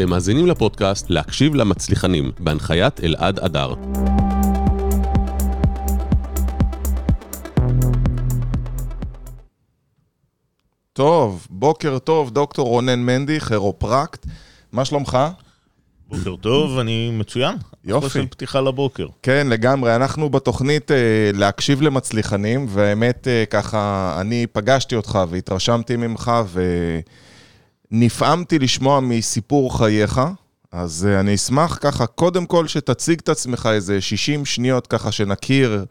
אתם מאזינים לפודקאסט להקשיב למצליחנים, בהנחיית אלעד אדר. טוב, בוקר טוב, דוקטור רונן מנדי, כירופרקט. מה שלומך? בוקר טוב, אני מצוין. יופי. אחלה של פתיחה לבוקר. כן, לגמרי. אנחנו בתוכנית אה, להקשיב למצליחנים, והאמת, אה, ככה, אני פגשתי אותך והתרשמתי ממך, ונפעמתי לשמוע מסיפור חייך. אז אה, אני אשמח ככה, קודם כל שתציג את עצמך איזה 60 שניות, ככה שנכיר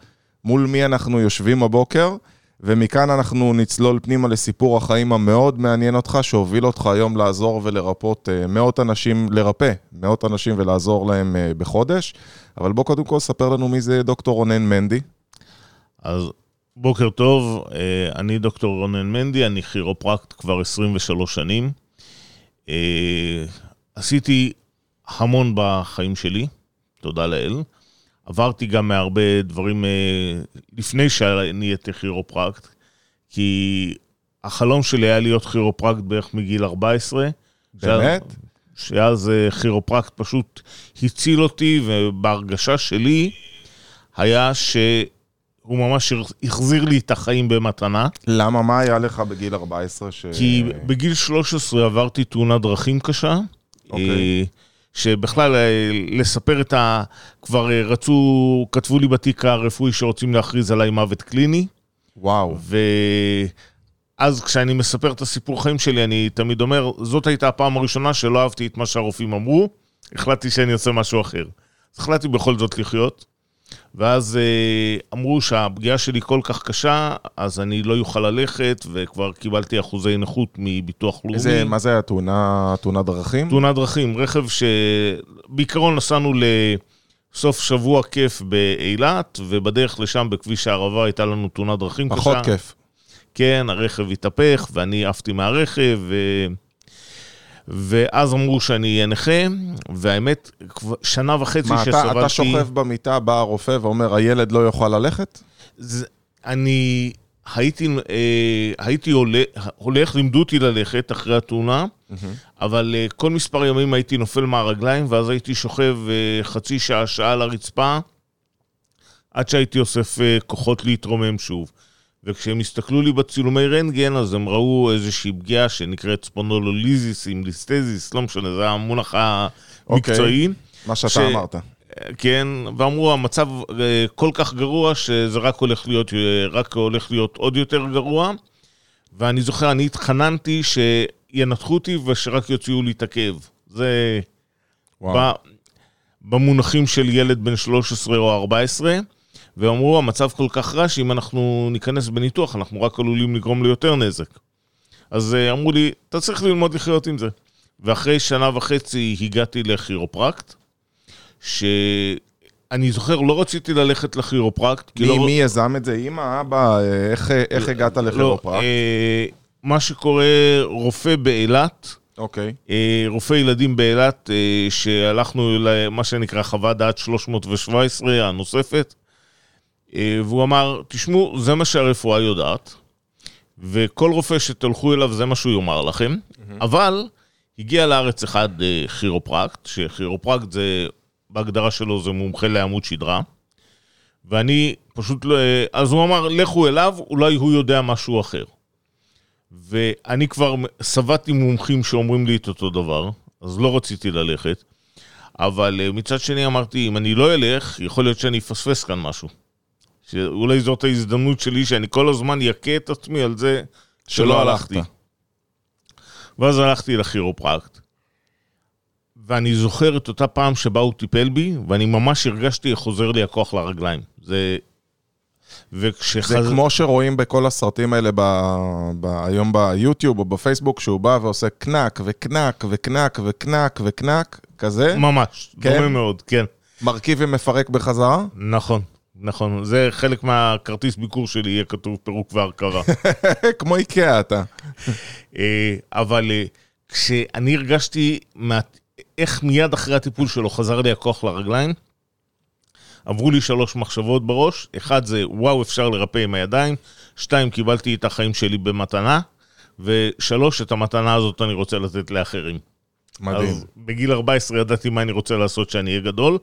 מול מי אנחנו יושבים הבוקר. ומכאן אנחנו נצלול פנימה לסיפור החיים המאוד מעניין אותך, שהוביל אותך היום לעזור ולרפות אה, מאות אנשים, לרפא מאות אנשים ולעזור להם אה, בחודש. אבל בוא קודם כל ספר לנו מי זה דוקטור רונן מנדי. אז בוקר טוב, אני דוקטור רונן מנדי, אני כירופרקט כבר 23 שנים. עשיתי המון בחיים שלי, תודה לאל. עברתי גם מהרבה דברים אה, לפני שנהייתי כירופרקט, כי החלום שלי היה להיות כירופרקט בערך מגיל 14. באמת? שאז כירופרקט אה, פשוט הציל אותי, ובהרגשה שלי היה שהוא ממש החזיר לי את החיים במתנה. למה? מה היה לך בגיל 14? ש... כי בגיל 13 עברתי תאונת דרכים קשה. אוקיי. אה, שבכלל אה, לספר את ה... כבר אה, רצו, כתבו לי בתיק הרפואי שרוצים להכריז עליי מוות קליני. וואו. ואז כשאני מספר את הסיפור חיים שלי, אני תמיד אומר, זאת הייתה הפעם הראשונה שלא אהבתי את מה שהרופאים אמרו, החלטתי שאני עושה משהו אחר. אז החלטתי בכל זאת לחיות. ואז אה, אמרו שהפגיעה שלי כל כך קשה, אז אני לא אוכל ללכת, וכבר קיבלתי אחוזי נכות מביטוח לאומי. איזה, מה זה היה? תאונה, תאונת דרכים? תאונת דרכים, רכב שבעיקרון נסענו לסוף שבוע כיף באילת, ובדרך לשם בכביש הערבה הייתה לנו תאונת דרכים פחות קשה. פחות כיף. כן, הרכב התהפך, ואני עפתי מהרכב, ו... ואז אמרו שאני אהיה נכה, והאמת, שנה וחצי מה, שסבלתי... מה, אתה שוכב במיטה, בא הרופא ואומר, הילד לא יוכל ללכת? זה, אני הייתי, אה, הייתי הולך, הולך, לימדו אותי ללכת אחרי התאונה, mm-hmm. אבל אה, כל מספר ימים הייתי נופל מהרגליים, ואז הייתי שוכב אה, חצי שעה, שעה על הרצפה, עד שהייתי אוסף אה, כוחות להתרומם שוב. וכשהם הסתכלו לי בצילומי רנטגן, אז הם ראו איזושהי פגיעה שנקראת ספונולוליזיס עם ליסטזיס, לא משנה, זה המונח המקצועי. אוקיי, מה שאתה ש... אמרת. כן, ואמרו, המצב אה, כל כך גרוע, שזה רק הולך להיות, אה, רק הולך להיות עוד יותר גרוע. ואני זוכר, אני התחננתי שינתחו אותי ושרק יוציאו לי את הכאב. זה... וואו. במונחים של ילד בן 13 או 14. ואמרו, המצב כל כך רע שאם אנחנו ניכנס בניתוח, אנחנו רק עלולים לגרום ליותר נזק. אז אה, אמרו לי, אתה צריך ללמוד לחיות עם זה. ואחרי שנה וחצי הגעתי לכירופרקט, שאני זוכר, לא רציתי ללכת לכירופרקט. מי, לא... מי יזם את זה? אמא, אבא, איך, איך לא, הגעת לכירופרקט? לא, אה, מה שקורה, רופא באילת, אוקיי. אה, רופא ילדים באילת, אה, שהלכנו למה שנקרא חוות דעת 317 הנוספת, והוא אמר, תשמעו, זה מה שהרפואה יודעת, וכל רופא שתלכו אליו זה מה שהוא יאמר לכם, mm-hmm. אבל הגיע לארץ אחד אה, כירופרקט, שכירופרקט זה, בהגדרה שלו זה מומחה לעמוד שדרה, ואני פשוט, לא... אז הוא אמר, לכו אליו, אולי הוא יודע משהו אחר. ואני כבר שבעתי מומחים שאומרים לי את אותו דבר, אז לא רציתי ללכת, אבל אה, מצד שני אמרתי, אם אני לא אלך, יכול להיות שאני אפספס כאן משהו. שאולי זאת ההזדמנות שלי, שאני כל הזמן אכה את עצמי על זה שלא, שלא הלכתי. ואז הלכתי לכירופרקט, ואני זוכר את אותה פעם שבה הוא טיפל בי, ואני ממש הרגשתי חוזר לי הכוח לרגליים. זה... וכשחז... זה כמו שרואים בכל הסרטים האלה ב... ב... היום ביוטיוב או בפייסבוק, שהוא בא ועושה קנק וקנק וקנק וקנק וקנק, כזה? ממש, כן? דומה מאוד, כן. מרכיב ומפרק בחזרה? נכון. נכון, זה חלק מהכרטיס ביקור שלי, יהיה כתוב פירוק והרכבה. כמו איקאה אתה. אה, אבל אה, כשאני הרגשתי איך מיד אחרי הטיפול שלו חזר לי הכוח לרגליים, עברו לי שלוש מחשבות בראש. אחד זה, וואו, אפשר לרפא עם הידיים. שתיים, קיבלתי את החיים שלי במתנה. ושלוש, את המתנה הזאת אני רוצה לתת לאחרים. מדהים. אז בגיל 14 ידעתי מה אני רוצה לעשות כשאני אהיה גדול,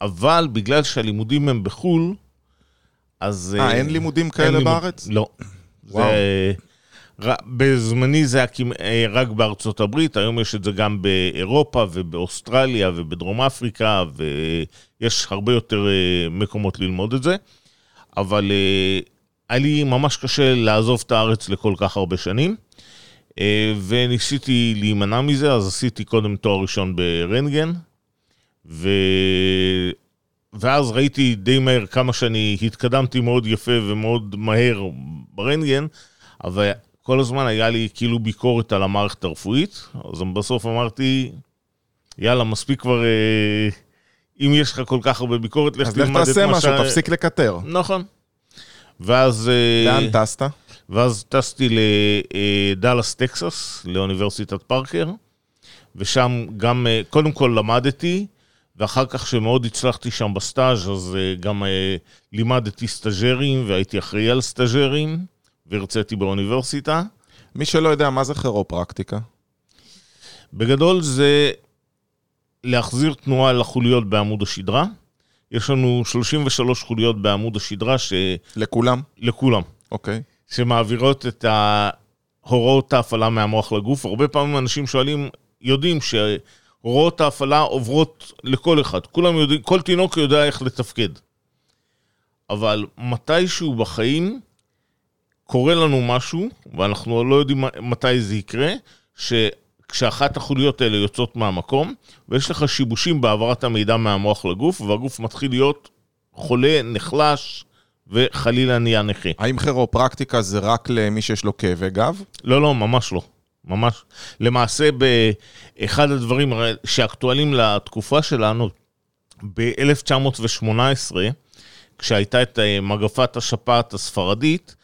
אבל בגלל שהלימודים הם בחו"ל, אז... אה, אין לימודים אין כאלה לימוד- בארץ? לא. וואו. זה, ר- בזמני זה היה אה, רק בארצות הברית, היום יש את זה גם באירופה ובאוסטרליה ובדרום אפריקה, ויש הרבה יותר אה, מקומות ללמוד את זה. אבל אה, היה לי ממש קשה לעזוב את הארץ לכל כך הרבה שנים, אה, וניסיתי להימנע מזה, אז עשיתי קודם תואר ראשון ברנטגן, ו... ואז ראיתי די מהר כמה שאני התקדמתי מאוד יפה ומאוד מהר ברנטגן, אבל כל הזמן היה לי כאילו ביקורת על המערכת הרפואית, אז בסוף אמרתי, יאללה, מספיק כבר, אה, אם יש לך כל כך הרבה ביקורת, לך אז לך תלמד את תעשה מה משהו, ש- תפסיק לקטר. נכון. ואז... אה, לאן טסת? ואז טסתי לדאלאס, טקסס, לאוניברסיטת פארקר, ושם גם, אה, קודם כל למדתי, ואחר כך שמאוד הצלחתי שם בסטאז', אז אה, גם אה, לימדתי סטאז'רים, והייתי אחראי על סטאז'רים, והרציתי באוניברסיטה. מי שלא יודע, מה זה כירופרקטיקה? בגדול זה להחזיר תנועה לחוליות בעמוד השדרה. יש לנו 33 חוליות בעמוד השדרה לכולם? שלכולם. אוקיי. שמעבירות את הוראות ההפעלה מהמוח לגוף. הרבה פעמים אנשים שואלים, יודעים שהוראות ההפעלה עוברות לכל אחד. כולם יודעים, כל תינוק יודע איך לתפקד. אבל מתישהו בחיים קורה לנו משהו, ואנחנו לא יודעים מתי זה יקרה, שכשאחת החוליות האלה יוצאות מהמקום, ויש לך שיבושים בהעברת המידע מהמוח לגוף, והגוף מתחיל להיות חולה, נחלש, וחלילה נהיה נכה. האם כירופרקטיקה זה רק למי שיש לו כאבי גב? לא, לא, ממש לא. ממש. למעשה, באחד הדברים הרי שאקטואליים לתקופה שלנו, ב-1918, כשהייתה את אה, מגפת השפעת הספרדית,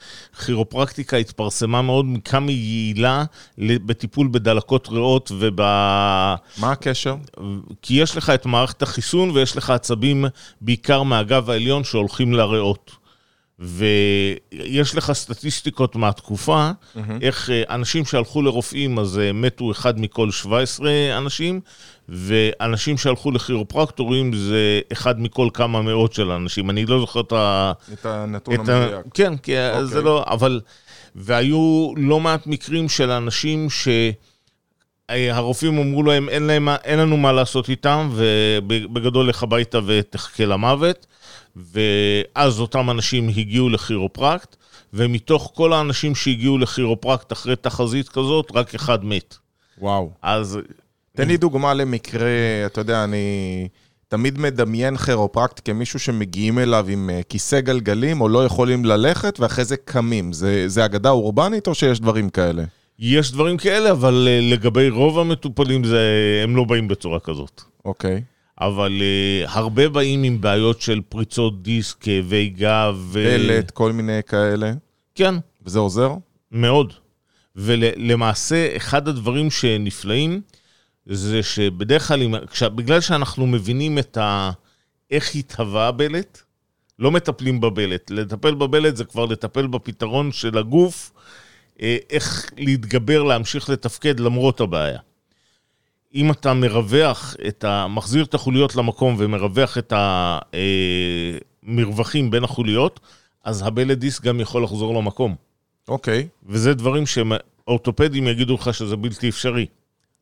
כירופרקטיקה התפרסמה מאוד כמה היא יעילה בטיפול בדלקות ריאות וב... מה הקשר? כי יש לך את מערכת החיסון ויש לך עצבים בעיקר מהגב העליון שהולכים לריאות. ויש לך סטטיסטיקות מהתקופה, איך אה, אנשים שהלכו לרופאים אז אה, מתו אחד מכל 17 אנשים, ואנשים שהלכו לכירופרקטורים זה אחד מכל כמה מאות של אנשים. אני לא זוכר את ה... את הנתון את ה... המדויק. כן, כי okay. זה אוקיי. לא, אבל... והיו לא מעט מקרים של אנשים שהרופאים אמרו להם, אין, להם, אין לנו מה לעשות איתם, ובגדול לך הביתה ותחכה למוות. ואז אותם אנשים הגיעו לכירופרקט, ומתוך כל האנשים שהגיעו לכירופרקט אחרי תחזית כזאת, רק אחד מת. וואו. אז תן לי דוגמה למקרה, אתה יודע, אני תמיד מדמיין כירופרקט כמישהו שמגיעים אליו עם אה, כיסא גלגלים, או לא יכולים ללכת, ואחרי זה קמים. זה, זה אגדה אורבנית או שיש דברים כאלה? יש דברים כאלה, אבל אה, לגבי רוב המטופלים זה, הם לא באים בצורה כזאת. אוקיי. אבל uh, הרבה באים עם בעיות של פריצות דיסק, כאבי גב. ו- דלת, כל מיני כאלה. כן, וזה עוזר? מאוד. ולמעשה, אחד הדברים שנפלאים, זה שבדרך כלל, כשה, בגלל שאנחנו מבינים את ה... איך התהווה הבלט, לא מטפלים בבלט. לטפל בבלט זה כבר לטפל בפתרון של הגוף, איך להתגבר, להמשיך לתפקד למרות הבעיה. אם אתה מרווח את ה... מחזיר את החוליות למקום ומרווח את המרווחים בין החוליות, אז הבלט דיסק גם יכול לחזור למקום. אוקיי. וזה דברים שאורתופדים יגידו לך שזה בלתי אפשרי.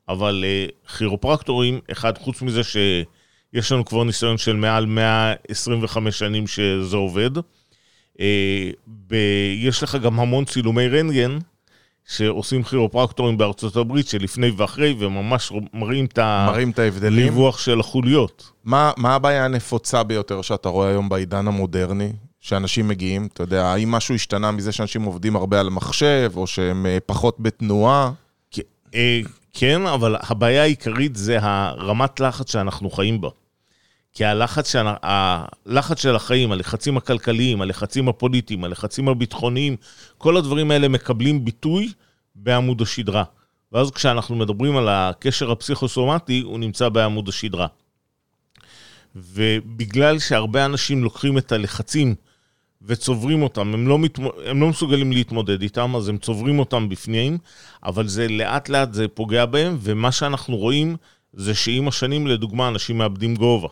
אבל uh, כירופרקטורים, אחד, חוץ מזה שיש לנו כבר ניסיון של מעל 125 שנים שזה עובד, יש לך גם המון צילומי רנטגן שעושים כירופרקטורים בארצות הברית שלפני ואחרי, וממש מראים את. הריווח של החוליות. מה, מה הבעיה הנפוצה ביותר שאתה רואה היום בעידן המודרני? שאנשים מגיעים, אתה יודע, האם משהו השתנה מזה שאנשים עובדים הרבה על מחשב, או שהם אה, פחות בתנועה? אה, כן, אבל הבעיה העיקרית זה הרמת לחץ שאנחנו חיים בה. כי הלחץ, שאנ- הלחץ של החיים, הלחצים הכלכליים, הלחצים הפוליטיים, הלחצים הביטחוניים, כל הדברים האלה מקבלים ביטוי בעמוד השדרה. ואז כשאנחנו מדברים על הקשר הפסיכוסומטי, הוא נמצא בעמוד השדרה. ובגלל שהרבה אנשים לוקחים את הלחצים וצוברים אותם, הם לא, מת... הם לא מסוגלים להתמודד איתם, אז הם צוברים אותם בפנים, אבל זה לאט לאט זה פוגע בהם, ומה שאנחנו רואים זה שעם השנים, לדוגמה, אנשים מאבדים גובה.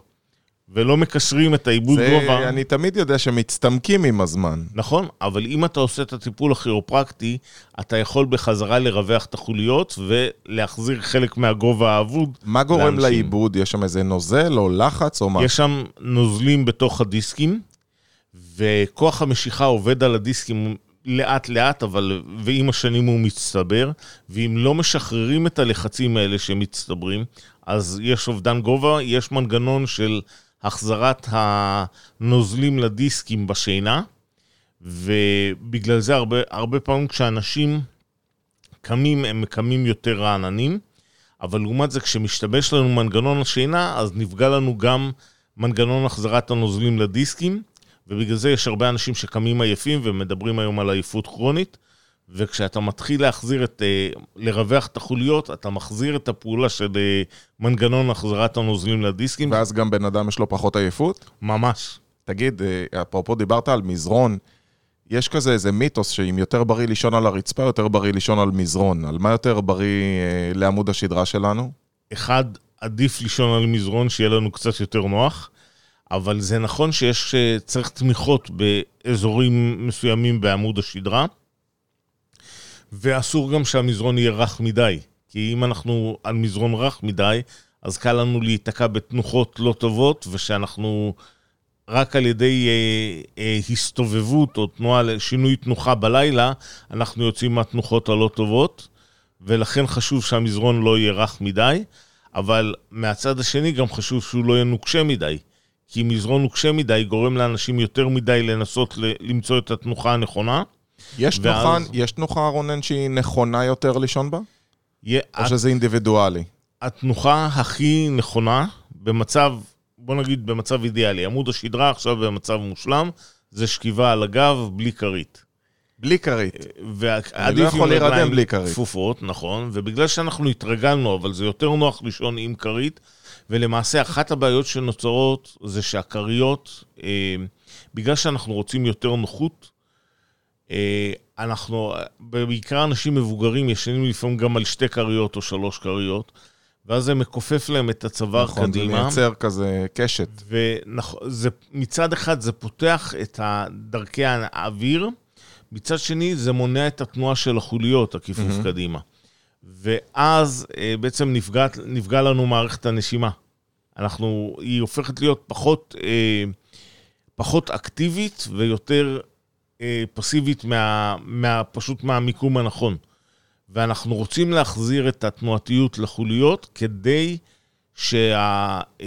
ולא מקשרים את העיבוד גובה. אני תמיד יודע שמצטמקים עם הזמן. נכון, אבל אם אתה עושה את הטיפול הכירופרקטי, אתה יכול בחזרה לרווח את החוליות ולהחזיר חלק מהגובה האבוד. מה גורם לאנשים. לעיבוד? יש שם איזה נוזל או לחץ או מה? יש שם נוזלים בתוך הדיסקים, וכוח המשיכה עובד על הדיסקים לאט לאט, אבל ועם השנים הוא מצטבר, ואם לא משחררים את הלחצים האלה שמצטברים, אז יש אובדן גובה, יש מנגנון של החזרת הנוזלים לדיסקים בשינה, ובגלל זה הרבה, הרבה פעמים כשאנשים קמים, הם קמים יותר רעננים, אבל לעומת זה, כשמשתבש לנו מנגנון השינה, אז נפגע לנו גם מנגנון החזרת הנוזלים לדיסקים, ובגלל זה יש הרבה אנשים שקמים עייפים ומדברים היום על עייפות כרונית, וכשאתה מתחיל להחזיר את, אה, לרווח את החוליות, אתה מחזיר את הפעולה של אה, מנגנון החזרת הנוזלים לדיסקים. ואז גם בן אדם יש לו פחות עייפות? ממש. תגיד, אה, אפרופו דיברת על מזרון, יש כזה איזה מיתוס שאם יותר בריא לישון על הרצפה, יותר בריא לישון על מזרון. על מה יותר בריא לעמוד השדרה שלנו? אחד, עדיף לישון על מזרון, שיהיה לנו קצת יותר נוח, אבל זה נכון שיש, צריך תמיכות באזורים מסוימים בעמוד השדרה, ואסור גם שהמזרון יהיה רך מדי, כי אם אנחנו על מזרון רך מדי, אז קל לנו להיתקע בתנוחות לא טובות, ושאנחנו רק על ידי אה, אה, הסתובבות או תנועה, שינוי תנוחה בלילה, אנחנו יוצאים מהתנוחות הלא טובות, ולכן חשוב שהמזרון לא יהיה רך מדי, אבל מהצד השני גם חשוב שהוא לא יהיה נוקשה מדי. כי מזרון נוקשה מדי גורם לאנשים יותר מדי לנסות למצוא את התנוחה הנכונה. יש ואז- תנוחה, יש תנוחה, רונן, שהיא נכונה יותר לישון בה? יהיה- או שזה אינדיבידואלי? התנוחה הכי נכונה במצב, בוא נגיד במצב אידיאלי, עמוד השדרה עכשיו במצב מושלם, זה שכיבה על הגב בלי כרית. בלי כרית. ועדיף יכול להירדם בלי כרית. כפופות, נכון, ובגלל שאנחנו התרגלנו, אבל זה יותר נוח לישון עם כרית, ולמעשה אחת הבעיות שנוצרות זה שהכריות, אה, בגלל שאנחנו רוצים יותר נוחות, אה, אנחנו, בעיקר אנשים מבוגרים ישנים לפעמים גם על שתי כריות או שלוש כריות, ואז זה מכופף להם את הצוואר נכון, זה קדימה. מייצר כזה קשת. ומצד אחד זה פותח את דרכי האוויר, מצד שני זה מונע את התנועה של החוליות, הכיפוף מהמם. קדימה. ואז אה, בעצם נפגע, נפגע לנו מערכת הנשימה. אנחנו, היא הופכת להיות פחות, אה, פחות אקטיבית ויותר אה, פסיבית מה, מה, פשוט מהמיקום הנכון. ואנחנו רוצים להחזיר את התנועתיות לחוליות כדי שה, אה,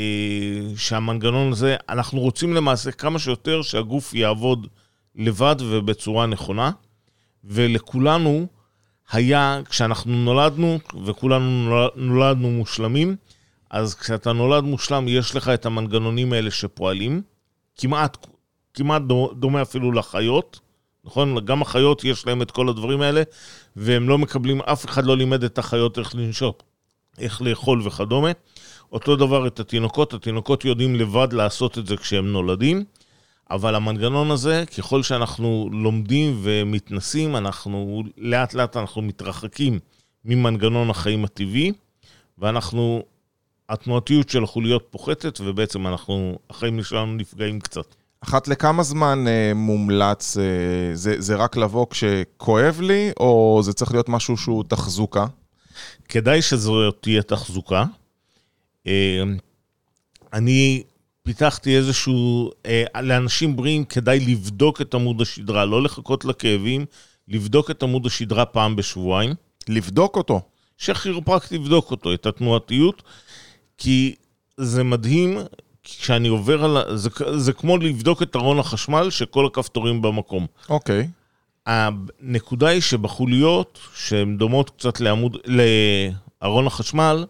שהמנגנון הזה, אנחנו רוצים למעשה כמה שיותר שהגוף יעבוד לבד ובצורה נכונה, ולכולנו היה, כשאנחנו נולדנו, וכולנו נולד- נולדנו מושלמים, אז כשאתה נולד מושלם, יש לך את המנגנונים האלה שפועלים, כמעט, כמעט דו- דומה אפילו לחיות, נכון? גם החיות יש להם את כל הדברים האלה, והם לא מקבלים, אף אחד לא לימד את החיות איך לנשום, איך לאכול וכדומה. אותו דבר את התינוקות, התינוקות יודעים לבד לעשות את זה כשהם נולדים, אבל המנגנון הזה, ככל שאנחנו לומדים ומתנסים, אנחנו, לאט לאט אנחנו מתרחקים ממנגנון החיים הטבעי, ואנחנו, התנועתיות של החוליות פוחתת, ובעצם אנחנו, החיים שלנו נפגעים קצת. אחת לכמה זמן אה, מומלץ, אה, זה, זה רק לבוא כשכואב לי, או זה צריך להיות משהו שהוא תחזוקה? כדאי שזו תהיה תחזוקה. אה, אני פיתחתי איזשהו, אה, לאנשים בריאים כדאי לבדוק את עמוד השדרה, לא לחכות לכאבים, לבדוק את עמוד השדרה פעם בשבועיים. לבדוק אותו. שכירופרקט יבדוק אותו, את התנועתיות, כי זה מדהים, כשאני עובר על ה... זה, זה כמו לבדוק את ארון החשמל, שכל הכפתורים במקום. אוקיי. הנקודה היא שבחוליות, שהן דומות קצת לעמוד, לארון החשמל,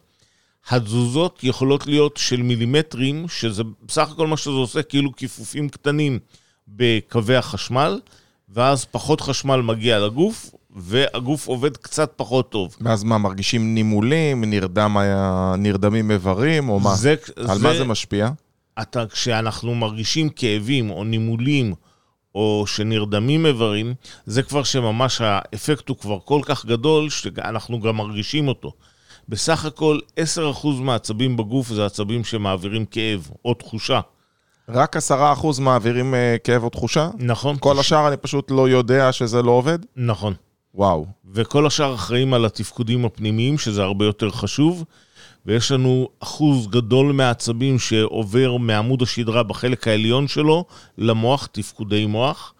התזוזות יכולות להיות של מילימטרים, שזה בסך הכל מה שזה עושה, כאילו כיפופים קטנים בקווי החשמל, ואז פחות חשמל מגיע לגוף, והגוף עובד קצת פחות טוב. ואז מה, מרגישים נימולים, נרדם, היה- נרדמים איברים, או מה? זה, על מה זה משפיע? אתה, כשאנחנו מרגישים כאבים או נימולים או שנרדמים איברים, זה כבר שממש האפקט הוא כבר כל כך גדול, שאנחנו גם מרגישים אותו. בסך הכל 10% מהעצבים בגוף זה עצבים שמעבירים כאב או תחושה. רק עשרה אחוז מעבירים uh, כאב או תחושה? נכון. כל השאר אני פשוט לא יודע שזה לא עובד? נכון. וואו. וכל השאר אחראים על התפקודים הפנימיים, שזה הרבה יותר חשוב. ויש לנו אחוז גדול מהעצבים שעובר מעמוד השדרה בחלק העליון שלו למוח, תפקודי מוח.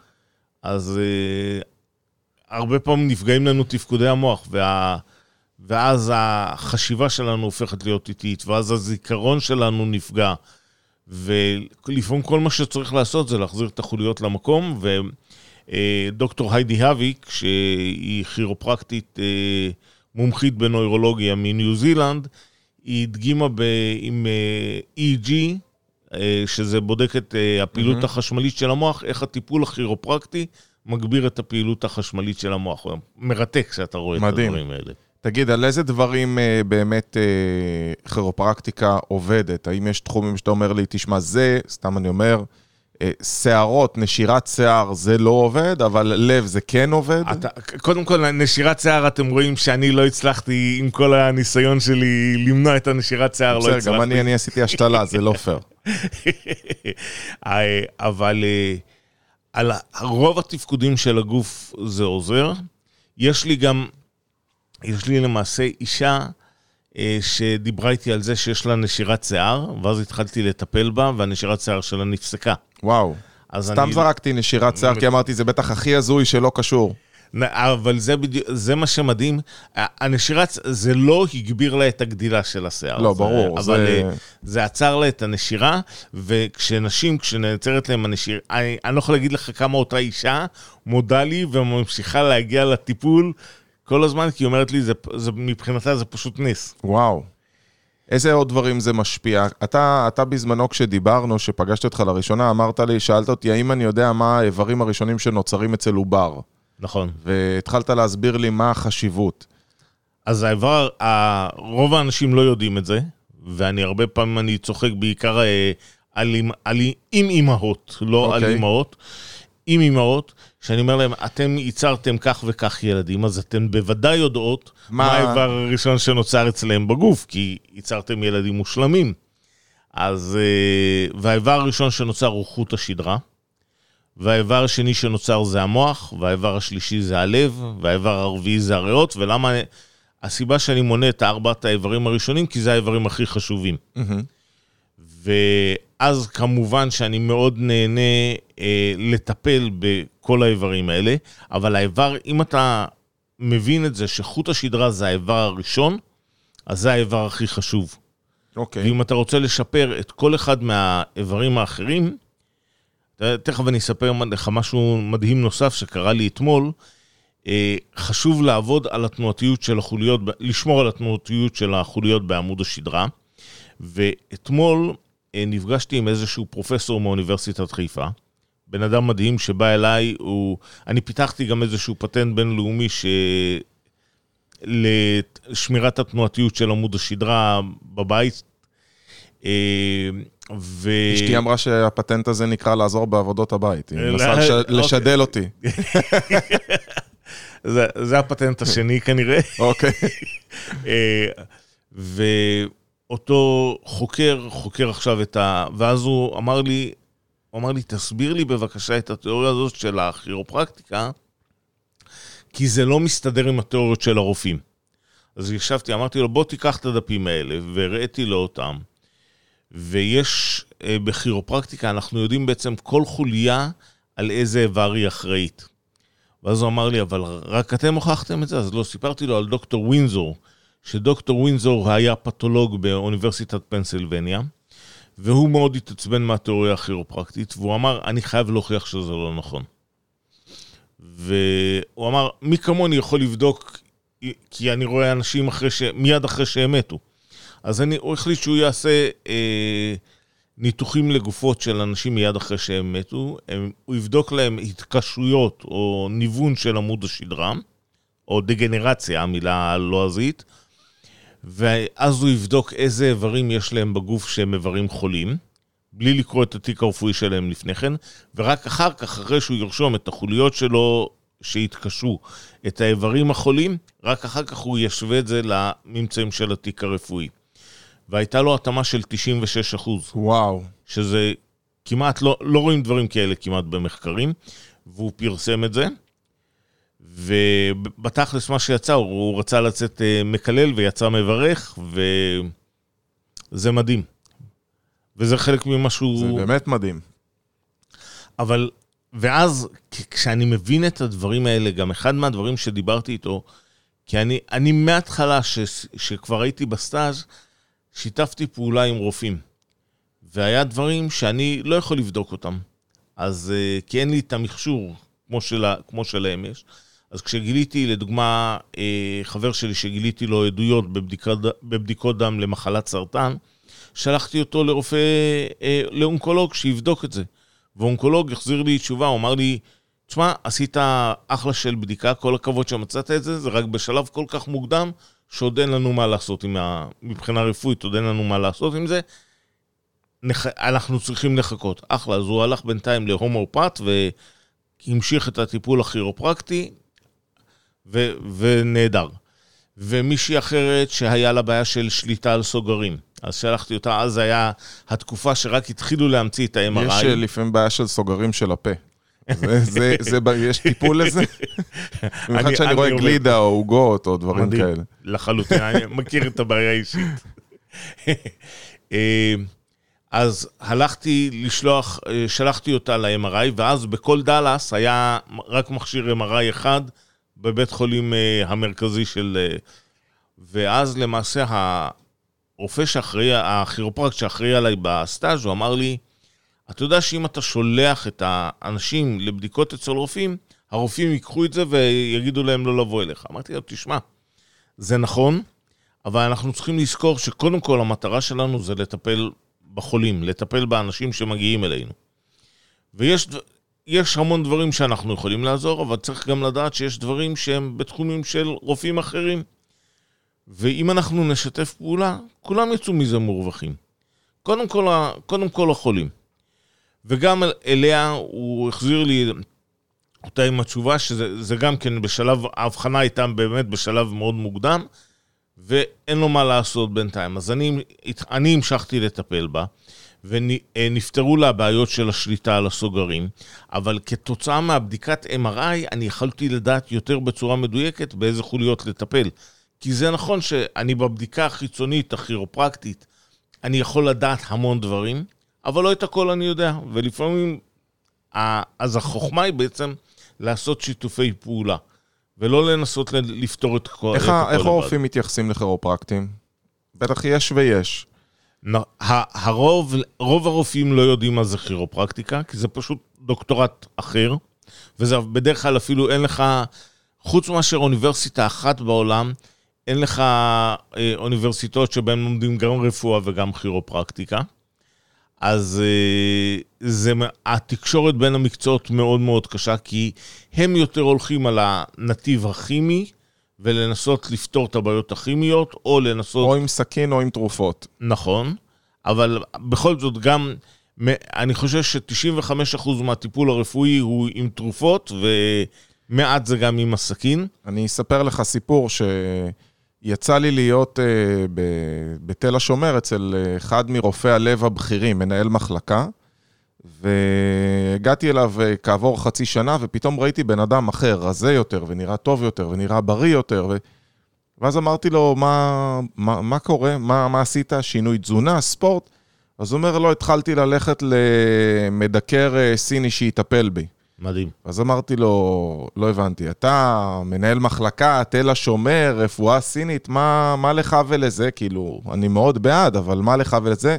אז uh, הרבה פעמים נפגעים לנו תפקודי המוח, וה... ואז החשיבה שלנו הופכת להיות איטית, ואז הזיכרון שלנו נפגע. ולפעמים כל מה שצריך לעשות זה להחזיר את החוליות למקום, ודוקטור היידי הוויק, שהיא כירופרקטית אה, מומחית בנוירולוגיה מניו זילנד, היא הדגימה ב, עם אה, EEG, אה, שזה בודק את הפעילות mm-hmm. החשמלית של המוח, איך הטיפול הכירופרקטי מגביר את הפעילות החשמלית של המוח. מרתק כשאתה רואה מדהים. את הדברים האלה. תגיד, על איזה דברים אה, באמת אה, כירופרקטיקה עובדת? האם יש תחומים שאתה אומר לי, תשמע, זה, סתם אני אומר, אה, שערות, נשירת שיער, זה לא עובד, אבל לב זה כן עובד? אתה, קודם כל, נשירת שיער, אתם רואים שאני לא הצלחתי, עם כל הניסיון שלי למנוע את הנשירת שיער, לא הצלחתי. גם אני, אני עשיתי השתלה, זה לא פייר. אה, אבל אה, על רוב התפקודים של הגוף זה עוזר. יש לי גם יש לי למעשה אישה אה, שדיברה איתי על זה שיש לה נשירת שיער, ואז התחלתי לטפל בה, והנשירת שיער שלה נפסקה. וואו. סתם אני... זרקתי נשירת שיער, כי אמרתי, זה בטח הכי הזוי שלא קשור. אבל זה בדיוק, זה מה שמדהים. הנשירת, זה לא הגביר לה את הגדילה של השיער. לא, ברור. אבל זה... אה, זה עצר לה את הנשירה, וכשנשים, כשנעצרת להם הנשירה, אני, אני לא יכול להגיד לך כמה אותה אישה מודה לי וממשיכה להגיע לטיפול כל הזמן, כי היא אומרת לי, זה, זה, מבחינתה זה פשוט נס. וואו. איזה עוד דברים זה משפיע? אתה, אתה בזמנו כשדיברנו, שפגשתי אותך לראשונה, אמרת לי, שאלת אותי האם אני יודע מה האיברים הראשונים שנוצרים אצל עובר. נכון. והתחלת להסביר לי מה החשיבות. אז האיבר, רוב האנשים לא יודעים את זה, ואני הרבה פעמים אני צוחק בעיקר אה, על, על, עם אימהות, לא okay. על אוקיי. אימהות. עם אימהות, שאני אומר להם, אתם ייצרתם כך וכך ילדים, אז אתן בוודאי יודעות מה, מה האיבר הראשון שנוצר אצלם בגוף, כי ייצרתם ילדים מושלמים. אז, אה, והאיבר הראשון שנוצר הוא חוט השדרה, והאיבר השני שנוצר זה המוח, והאיבר השלישי זה הלב, והאיבר הרביעי זה הריאות, ולמה... הסיבה שאני מונה את ארבעת האיברים הראשונים, כי זה האיברים הכי חשובים. Mm-hmm. ואז כמובן שאני מאוד נהנה אה, לטפל בכל האיברים האלה, אבל האיבר, אם אתה מבין את זה שחוט השדרה זה האיבר הראשון, אז זה האיבר הכי חשוב. אוקיי. ואם אתה רוצה לשפר את כל אחד מהאיברים האחרים, תכף אני אספר לך משהו מדהים נוסף שקרה לי אתמול. אה, חשוב לעבוד על התנועתיות של החוליות, לשמור על התנועתיות של החוליות בעמוד השדרה. ואתמול נפגשתי עם איזשהו פרופסור מאוניברסיטת חיפה, בן אדם מדהים שבא אליי, הוא... אני פיתחתי גם איזשהו פטנט בינלאומי ש... לשמירת התנועתיות של עמוד השדרה בבית. אה, ו... אשתי אמרה שהפטנט הזה נקרא לעזור בעבודות הבית, היא מנסה לש... אוקיי. לשדל אותי. זה, זה הפטנט השני כנראה. אוקיי. אה, ואותו חוקר, חוקר עכשיו את ה... ואז הוא אמר לי, הוא אמר לי, תסביר לי בבקשה את התיאוריה הזאת של הכירופרקטיקה, כי זה לא מסתדר עם התיאוריות של הרופאים. אז ישבתי, אמרתי לו, בוא תיקח את הדפים האלה, והראיתי לו אותם. ויש, אה, בכירופרקטיקה אנחנו יודעים בעצם כל חוליה על איזה איבר היא אחראית. ואז הוא אמר לי, אבל רק אתם הוכחתם את זה? אז לא, סיפרתי לו על דוקטור ווינזור, שדוקטור ווינזור היה פתולוג באוניברסיטת פנסילבניה, והוא מאוד התעצבן מהתיאוריה הכירופרקטית, והוא אמר, אני חייב להוכיח שזה לא נכון. והוא אמר, מי כמוני יכול לבדוק, כי אני רואה אנשים אחרי ש... מיד אחרי שהם מתו. אז אני, הוא החליט שהוא יעשה אה, ניתוחים לגופות של אנשים מיד אחרי שהם מתו, הם, הוא יבדוק להם התקשויות או ניוון של עמוד השדרה, או דגנרציה, המילה הלועזית, ואז הוא יבדוק איזה איברים יש להם בגוף שהם איברים חולים, בלי לקרוא את התיק הרפואי שלהם לפני כן, ורק אחר כך, אחרי שהוא ירשום את החוליות שלו שהתקשו, את האיברים החולים, רק אחר כך הוא ישווה את זה לממצאים של התיק הרפואי. והייתה לו התאמה של 96 אחוז. וואו. שזה כמעט, לא, לא רואים דברים כאלה כמעט במחקרים, והוא פרסם את זה. ובתכלס מה שיצא, הוא, הוא רצה לצאת uh, מקלל ויצא מברך, וזה מדהים. וזה חלק ממה שהוא... זה באמת מדהים. אבל, ואז כשאני מבין את הדברים האלה, גם אחד מהדברים שדיברתי איתו, כי אני, אני מההתחלה, ש, שכבר הייתי בסטאז', שיתפתי פעולה עם רופאים. והיה דברים שאני לא יכול לבדוק אותם. אז uh, כי אין לי את המכשור כמו, שלה, כמו שלהם יש. אז כשגיליתי, לדוגמה, uh, חבר שלי שגיליתי לו עדויות בבדיקות, בבדיקות דם למחלת סרטן, שלחתי אותו לרופא, uh, לאונקולוג שיבדוק את זה. ואונקולוג החזיר לי תשובה, הוא אמר לי, תשמע, עשית אחלה של בדיקה, כל הכבוד שמצאת את זה, זה רק בשלב כל כך מוקדם, שעוד אין לנו מה לעשות עם ה... מבחינה רפואית, עוד אין לנו מה לעשות עם זה. נח... אנחנו צריכים לחכות. אחלה, אז הוא הלך בינתיים להומואופט והמשיך את הטיפול הכירופרקטי, ו... ונהדר. ומישהי אחרת שהיה לה בעיה של שליטה על סוגרים. אז שלחתי אותה, אז היה התקופה שרק התחילו להמציא את ה-MRI. יש אה, לפעמים בעיה של סוגרים של הפה. זה, זה, זה, יש טיפול לזה? במיוחד שאני רואה גלידה או עוגות או דברים מדהים, כאלה. לחלוטין, אני מכיר את הבעיה האישית. אה, אז הלכתי לשלוח, אה, שלחתי אותה ל-MRI, ואז בכל דאלאס היה רק מכשיר MRI אחד בבית חולים אה, המרכזי של... ואז למעשה הרופא שאחראי, הכירופרקט שאחראי עליי בסטאז', הוא אמר לי, אתה יודע שאם אתה שולח את האנשים לבדיקות אצל רופאים, הרופאים ייקחו את זה ויגידו להם לא לבוא אליך. אמרתי לו, תשמע, זה נכון, אבל אנחנו צריכים לזכור שקודם כל המטרה שלנו זה לטפל בחולים, לטפל באנשים שמגיעים אלינו. ויש יש המון דברים שאנחנו יכולים לעזור, אבל צריך גם לדעת שיש דברים שהם בתחומים של רופאים אחרים. ואם אנחנו נשתף פעולה, כולם יצאו מזה מורווחים. קודם כל, קודם כל החולים. וגם אליה הוא החזיר לי אותה עם התשובה שזה גם כן בשלב, ההבחנה הייתה באמת בשלב מאוד מוקדם, ואין לו מה לעשות בינתיים. אז אני, אני המשכתי לטפל בה, ונפתרו לה הבעיות של השליטה על הסוגרים, אבל כתוצאה מהבדיקת MRI, אני יכולתי לדעת יותר בצורה מדויקת באיזה חוליות לטפל. כי זה נכון שאני בבדיקה החיצונית, הכירופרקטית, אני יכול לדעת המון דברים, אבל לא את הכל אני יודע, ולפעמים, אז החוכמה היא בעצם לעשות שיתופי פעולה, ולא לנסות לפתור את הכל. איך, איך הרופאים מתייחסים לכירופרקטים? בטח יש ויש. הרוב, רוב הרופאים לא יודעים מה זה כירופרקטיקה, כי זה פשוט דוקטורט אחר, וזה בדרך כלל אפילו אין לך, חוץ מאשר אוניברסיטה אחת בעולם, אין לך אה, אוניברסיטאות שבהן לומדים גם רפואה וגם כירופרקטיקה. אז אה, זה, התקשורת בין המקצועות מאוד מאוד קשה, כי הם יותר הולכים על הנתיב הכימי, ולנסות לפתור את הבעיות הכימיות, או לנסות... או עם סכין או עם תרופות. נכון, אבל בכל זאת גם, אני חושב ש-95% מהטיפול הרפואי הוא עם תרופות, ומעט זה גם עם הסכין. אני אספר לך סיפור ש... יצא לי להיות uh, בתל השומר אצל uh, אחד מרופאי הלב הבכירים, מנהל מחלקה, והגעתי אליו uh, כעבור חצי שנה, ופתאום ראיתי בן אדם אחר, רזה יותר, ונראה טוב יותר, ונראה בריא יותר, ו... ואז אמרתי לו, מה, מה, מה קורה? מה, מה עשית? שינוי תזונה? ספורט? אז הוא אומר, לא, התחלתי ללכת למדקר סיני שיטפל בי. מדהים. אז אמרתי לו, לא הבנתי, אתה מנהל מחלקה, תל השומר, רפואה סינית, מה, מה לך ולזה? כאילו, אני מאוד בעד, אבל מה לך ולזה?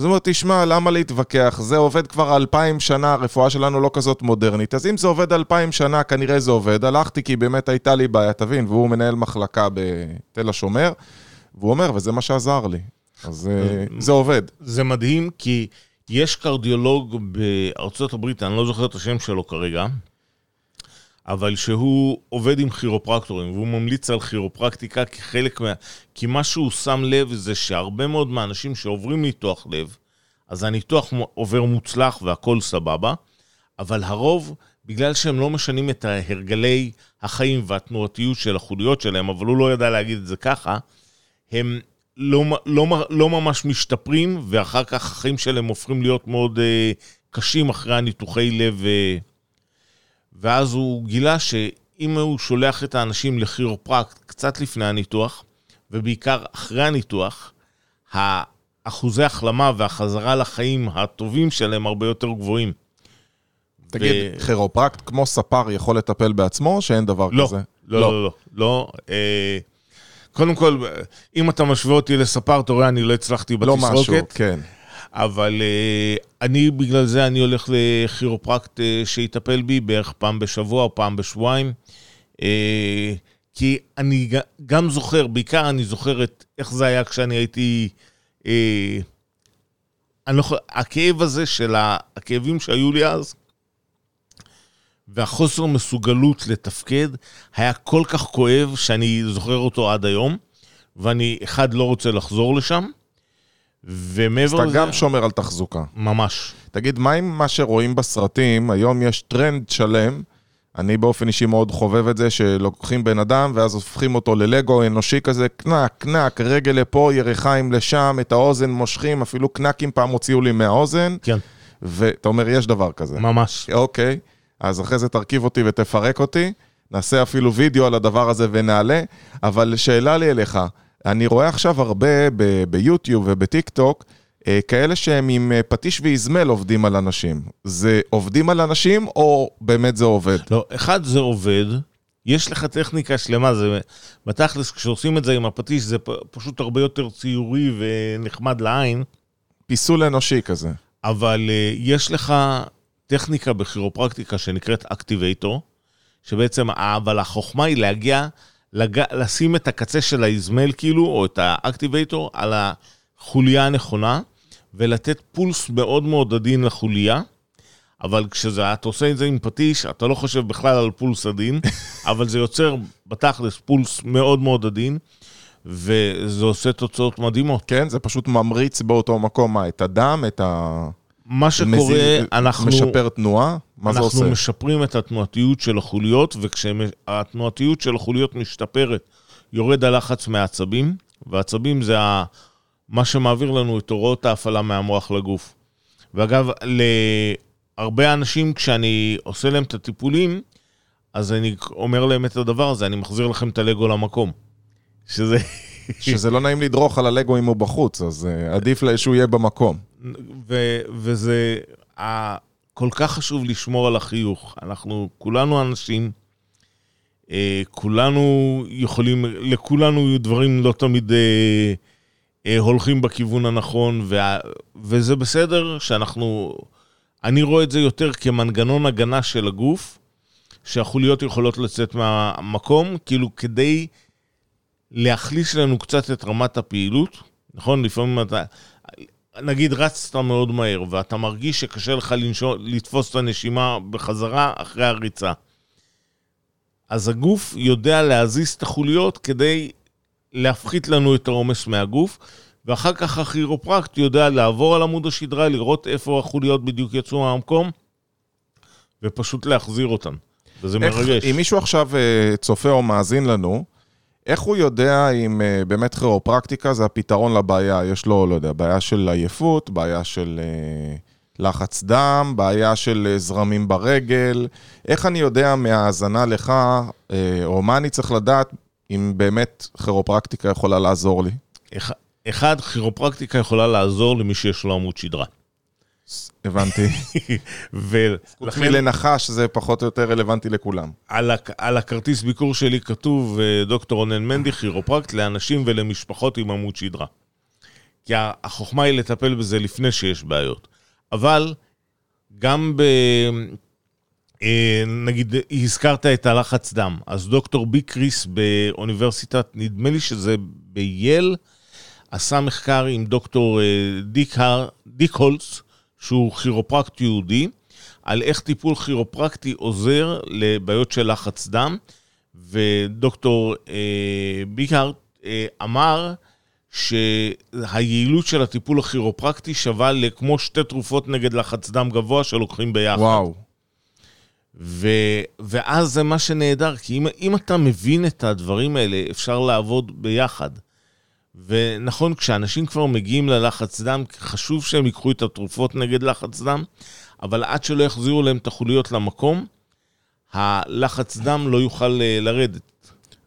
אז הוא אומר, תשמע, למה להתווכח? זה עובד כבר אלפיים שנה, הרפואה שלנו לא כזאת מודרנית. אז אם זה עובד אלפיים שנה, כנראה זה עובד. הלכתי כי באמת הייתה לי בעיה, תבין, והוא מנהל מחלקה בתל השומר, והוא אומר, וזה מה שעזר לי. אז אה, זה עובד. זה מדהים, כי יש קרדיולוג בארצות הברית, אני לא זוכר את השם שלו כרגע, אבל שהוא עובד עם כירופרקטורים, והוא ממליץ על כירופרקטיקה כחלק מה... כי מה שהוא שם לב זה שהרבה מאוד מהאנשים שעוברים ניתוח לב, אז הניתוח עובר מוצלח והכל סבבה, אבל הרוב, בגלל שהם לא משנים את הרגלי החיים והתנועתיות של החוליות שלהם, אבל הוא לא ידע להגיד את זה ככה, הם לא, לא, לא ממש משתפרים, ואחר כך החיים שלהם הופכים להיות מאוד אה, קשים אחרי הניתוחי לב. אה, ואז הוא גילה שאם הוא שולח את האנשים לכירופרקט קצת לפני הניתוח, ובעיקר אחרי הניתוח, האחוזי החלמה והחזרה לחיים הטובים שלהם הרבה יותר גבוהים. תגיד, ו- כירופרקט כמו ספר יכול לטפל בעצמו, או שאין דבר לא, כזה? לא, לא, לא, לא. אה, קודם כל, אם אתה משווה אותי לספר, אתה רואה, אני לא הצלחתי לא משהו, בתסרוקת, כן. אבל אה, אני, בגלל זה אני הולך לכירופרקט אה, שיטפל בי בערך פעם בשבוע או פעם בשבועיים. אה, כי אני גם זוכר, בעיקר אני זוכר את איך זה היה כשאני הייתי... אה, אני לא. הכאב הזה של הכאבים שהיו לי אז, והחוסר מסוגלות לתפקד היה כל כך כואב שאני זוכר אותו עד היום, ואני, אחד, לא רוצה לחזור לשם, אז ומעבר אתה לזה... גם שומר על תחזוקה. ממש. תגיד, מה עם מה שרואים בסרטים? היום יש טרנד שלם. אני באופן אישי מאוד חובב את זה, שלוקחים בן אדם ואז הופכים אותו ללגו אנושי כזה, קנק, קנק, רגל לפה, ירכיים לשם, את האוזן מושכים, אפילו קנקים פעם הוציאו לי מהאוזן, כן, ואתה אומר, יש דבר כזה. ממש. אוקיי, אז אחרי זה תרכיב אותי ותפרק אותי, נעשה אפילו וידאו על הדבר הזה ונעלה, אבל שאלה לי אליך, אני רואה עכשיו הרבה ב- ביוטיוב ובטיק טוק, אה, כאלה שהם עם אה, פטיש ואיזמל עובדים על אנשים. זה עובדים על אנשים או באמת זה עובד? לא, אחד, זה עובד, יש לך טכניקה שלמה, זה... בתכלס, כשעושים את זה עם הפטיש, זה פ- פשוט הרבה יותר ציורי ונחמד לעין, פיסול אנושי כזה. אבל uh, יש לך טכניקה בכירופרקטיקה שנקראת activator, שבעצם, אבל החוכמה היא להגיע, לג... לשים את הקצה של האזמל כאילו, או את ה activator, על החוליה הנכונה, ולתת פולס מאוד מאוד עדין לחוליה. אבל כשאתה עושה את זה עם פטיש, אתה לא חושב בכלל על פולס עדין, אבל זה יוצר בתכלס פולס מאוד מאוד עדין, וזה עושה תוצאות מדהימות. כן, זה פשוט ממריץ באותו מקום, מה, את הדם, את ה... מה שקורה, מזיז- אנחנו... משפר תנועה? מה זה אנחנו עושה? משפרים את התנועתיות של החוליות, וכשהתנועתיות של החוליות משתפרת, יורד הלחץ מהעצבים, והעצבים זה ה... מה שמעביר לנו את הוראות ההפעלה מהמוח לגוף. ואגב, להרבה אנשים, כשאני עושה להם את הטיפולים, אז אני אומר להם את הדבר הזה, אני מחזיר לכם את הלגו למקום. שזה... שזה לא נעים לדרוך על הלגו אם הוא בחוץ, אז אה, עדיף שהוא יהיה במקום. ו- וזה ה- כל כך חשוב לשמור על החיוך. אנחנו כולנו אנשים, אה, כולנו יכולים, לכולנו דברים לא תמיד אה, אה, הולכים בכיוון הנכון, וה- וזה בסדר שאנחנו... אני רואה את זה יותר כמנגנון הגנה של הגוף, שהחוליות יכולות לצאת מהמקום, כאילו כדי להחליש לנו קצת את רמת הפעילות, נכון? לפעמים אתה... נגיד רצת מאוד מהר, ואתה מרגיש שקשה לך לנשוא, לתפוס את הנשימה בחזרה אחרי הריצה. אז הגוף יודע להזיז את החוליות כדי להפחית לנו את העומס מהגוף, ואחר כך הכירופרקט יודע לעבור על עמוד השדרה, לראות איפה החוליות בדיוק יצאו מהמקום, ופשוט להחזיר אותן. וזה איך, מרגש. אם מישהו עכשיו אה, צופה או מאזין לנו, איך הוא יודע אם אה, באמת כירופרקטיקה זה הפתרון לבעיה? יש לו, לא יודע, בעיה של עייפות, בעיה של אה, לחץ דם, בעיה של אה, זרמים ברגל. איך אני יודע מהאזנה לך, אה, או מה אני צריך לדעת אם באמת כירופרקטיקה יכולה לעזור לי? אח- אחד, כירופרקטיקה יכולה לעזור למי שיש לו עמוד שדרה. הבנתי. חוץ מלנחש זה פחות או יותר רלוונטי לכולם. על, הכ- על הכרטיס ביקור שלי כתוב אה, דוקטור רונן מנדי, כירופרקט לאנשים ולמשפחות עם עמוד שדרה. כי החוכמה היא לטפל בזה לפני שיש בעיות. אבל גם ב... אה, נגיד, הזכרת את הלחץ דם. אז דוקטור בי קריס באוניברסיטת, נדמה לי שזה בייל, עשה מחקר עם דוקטור אה, דיק, הר, דיק הולץ, שהוא כירופרקט יהודי, על איך טיפול כירופרקטי עוזר לבעיות של לחץ דם, ודוקטור אה, ביקארט אה, אמר שהיעילות של הטיפול הכירופרקטי שווה לכמו שתי תרופות נגד לחץ דם גבוה שלוקחים ביחד. וואו. ו, ואז זה מה שנהדר, כי אם, אם אתה מבין את הדברים האלה, אפשר לעבוד ביחד. ונכון, כשאנשים כבר מגיעים ללחץ דם, חשוב שהם ייקחו את התרופות נגד לחץ דם, אבל עד שלא יחזירו להם את החוליות למקום, הלחץ דם לא יוכל אה, לרדת.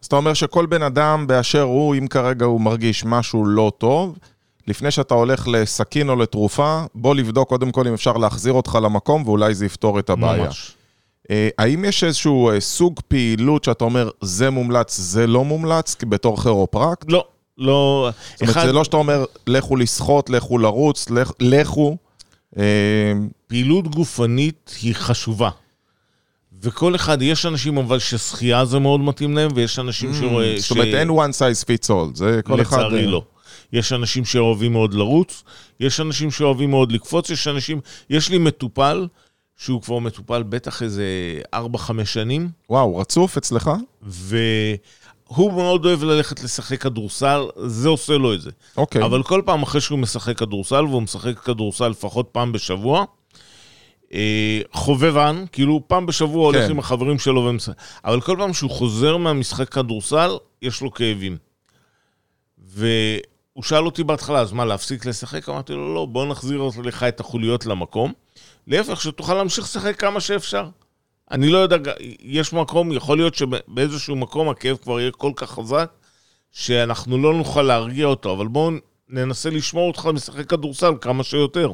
אז אתה אומר שכל בן אדם באשר הוא, אם כרגע הוא מרגיש משהו לא טוב, לפני שאתה הולך לסכין או לתרופה, בוא לבדוק קודם כל אם אפשר להחזיר אותך למקום, ואולי זה יפתור את הבעיה. ממש. אה, האם יש איזשהו אה, סוג פעילות שאתה אומר, זה מומלץ, זה לא מומלץ, בתור כירופרקט? לא, לא... זאת אומרת, אחד, זה לא שאתה אומר, לכו לשחות, לכו לרוץ, לכ- לכו. אה, פעילות גופנית היא חשובה. וכל אחד, יש אנשים אבל ששחייה זה מאוד מתאים להם, ויש אנשים שרואה... Mm, זאת אומרת, אין one size fits all, זה כל אחד... לצערי אה, לא. יש אנשים שאוהבים מאוד לרוץ, יש אנשים שאוהבים מאוד לקפוץ, יש אנשים... יש לי מטופל, שהוא כבר מטופל בטח איזה 4-5 שנים, וואו, רצוף אצלך? והוא מאוד אוהב ללכת לשחק כדורסל, זה עושה לו את זה. אוקיי. אבל כל פעם אחרי שהוא משחק כדורסל, והוא משחק כדורסל לפחות פעם בשבוע, אה, חובבן, כאילו פעם בשבוע הולך כן. עם החברים שלו ומשחק. אבל כל פעם שהוא חוזר מהמשחק כדורסל, יש לו כאבים. והוא שאל אותי בהתחלה, אז מה, להפסיק לשחק? אמרתי לו, לא, בוא נחזיר לך את החוליות למקום. להפך, שתוכל להמשיך לשחק כמה שאפשר. אני לא יודע, יש מקום, יכול להיות שבאיזשהו מקום הכאב כבר יהיה כל כך חזק, שאנחנו לא נוכל להרגיע אותו, אבל בואו ננסה לשמור אותך משחק כדורסל כמה שיותר.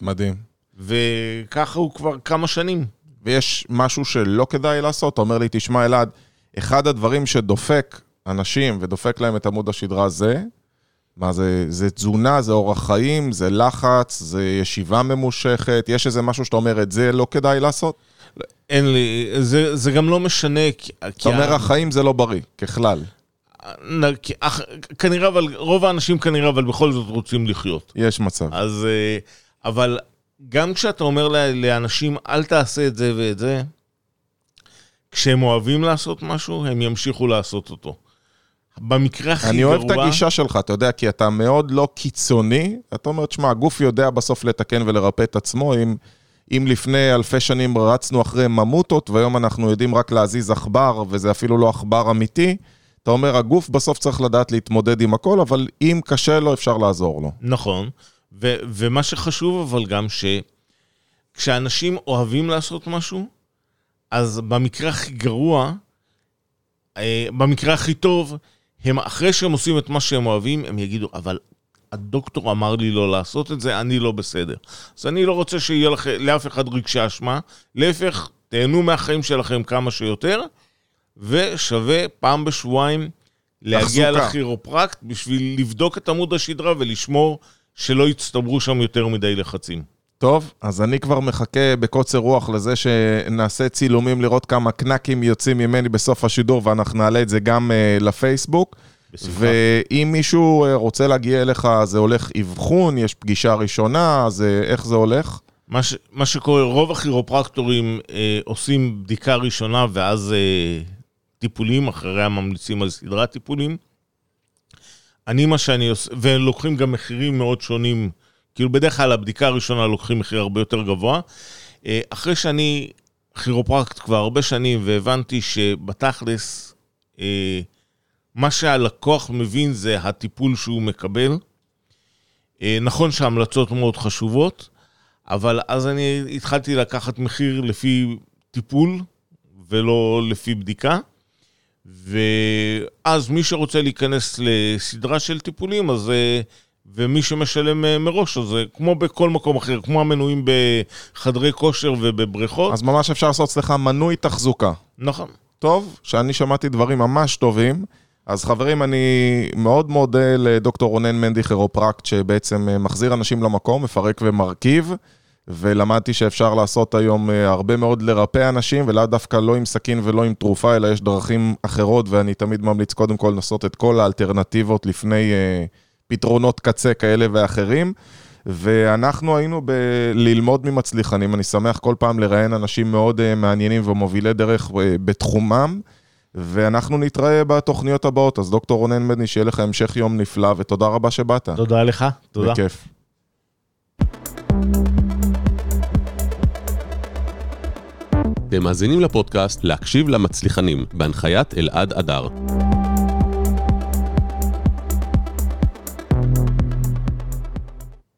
מדהים. וככה הוא כבר כמה שנים. ויש משהו שלא כדאי לעשות? אתה אומר לי, תשמע, אלעד, אחד הדברים שדופק אנשים ודופק להם את עמוד השדרה זה, מה זה, זה תזונה, זה אורח חיים, זה לחץ, זה ישיבה ממושכת, יש איזה משהו שאתה אומר, את זה לא כדאי לעשות? אין לי, זה, זה גם לא משנה, כי... אתה אומר, החיים זה לא בריא, ככלל. כנראה, אבל רוב האנשים כנראה, אבל בכל זאת רוצים לחיות. יש מצב. אז, אה, אבל גם כשאתה אומר לאנשים, אל תעשה את זה ואת זה, כשהם אוהבים לעשות משהו, הם ימשיכו לעשות אותו. במקרה הכי אני גרוע... אוהב את הגישה שלך, אתה יודע, כי אתה מאוד לא קיצוני. אתה אומר, תשמע, הגוף יודע בסוף לתקן ולרפא את עצמו. אם, אם לפני אלפי שנים רצנו אחרי ממוטות, והיום אנחנו יודעים רק להזיז עכבר, וזה אפילו לא עכבר אמיתי, אתה אומר, הגוף בסוף צריך לדעת להתמודד עם הכל, אבל אם קשה לו, אפשר לעזור לו. נכון, ו- ומה שחשוב אבל גם שכשאנשים אוהבים לעשות משהו, אז במקרה הכי גרוע, אה, במקרה הכי טוב, הם אחרי שהם עושים את מה שהם אוהבים, הם יגידו, אבל הדוקטור אמר לי לא לעשות את זה, אני לא בסדר. אז אני לא רוצה שיהיה לכ... לאף אחד רגשי אשמה, להפך, תהנו מהחיים שלכם כמה שיותר, ושווה פעם בשבועיים להגיע. לכירופרקט בשביל לבדוק את עמוד השדרה ולשמור שלא יצטברו שם יותר מדי לחצים. טוב, אז אני כבר מחכה בקוצר רוח לזה שנעשה צילומים לראות כמה קנקים יוצאים ממני בסוף השידור, ואנחנו נעלה את זה גם uh, לפייסבוק. בשמחה. ואם מישהו אה, רוצה להגיע אליך, זה הולך אבחון, יש פגישה ראשונה, אז איך זה הולך? מה, ש, מה שקורה, רוב הכירופרקטורים אה, עושים בדיקה ראשונה ואז אה, טיפולים, אחריה ממליצים על סדרת טיפולים. אני מה שאני עושה, ולוקחים גם מחירים מאוד שונים, כאילו בדרך כלל הבדיקה הראשונה לוקחים מחיר הרבה יותר גבוה. אה, אחרי שאני כירופרקט כבר הרבה שנים והבנתי שבתכלס, אה, מה שהלקוח מבין זה הטיפול שהוא מקבל. אה, נכון שההמלצות מאוד חשובות, אבל אז אני התחלתי לקחת מחיר לפי טיפול ולא לפי בדיקה. ואז מי שרוצה להיכנס לסדרה של טיפולים, אז... אה, ומי שמשלם אה, מראש, אז זה כמו בכל מקום אחר, כמו המנויים בחדרי כושר ובבריכות. אז ממש אפשר לעשות אצלך מנוי תחזוקה. נכון. טוב, שאני שמעתי דברים ממש טובים. אז חברים, אני מאוד מודה לדוקטור רונן מנדי כירופרקט, שבעצם אה, מחזיר אנשים למקום, מפרק ומרכיב, ולמדתי שאפשר לעשות היום אה, הרבה מאוד לרפא אנשים, ולאו דווקא לא עם סכין ולא עם תרופה, אלא יש דרכים אחרות, ואני תמיד ממליץ קודם כל לנסות את כל האלטרנטיבות לפני אה, פתרונות קצה כאלה ואחרים. ואנחנו היינו בללמוד ממצליחנים, אני שמח כל פעם לראיין אנשים מאוד uh, מעניינים ומובילי דרך uh, בתחומם. ואנחנו נתראה בתוכניות הבאות. אז דוקטור רונן מדני, שיהיה לך המשך יום נפלא, ותודה רבה שבאת. תודה לך, תודה. בכיף. אתם מאזינים לפודקאסט להקשיב למצליחנים, בהנחיית אלעד אדר.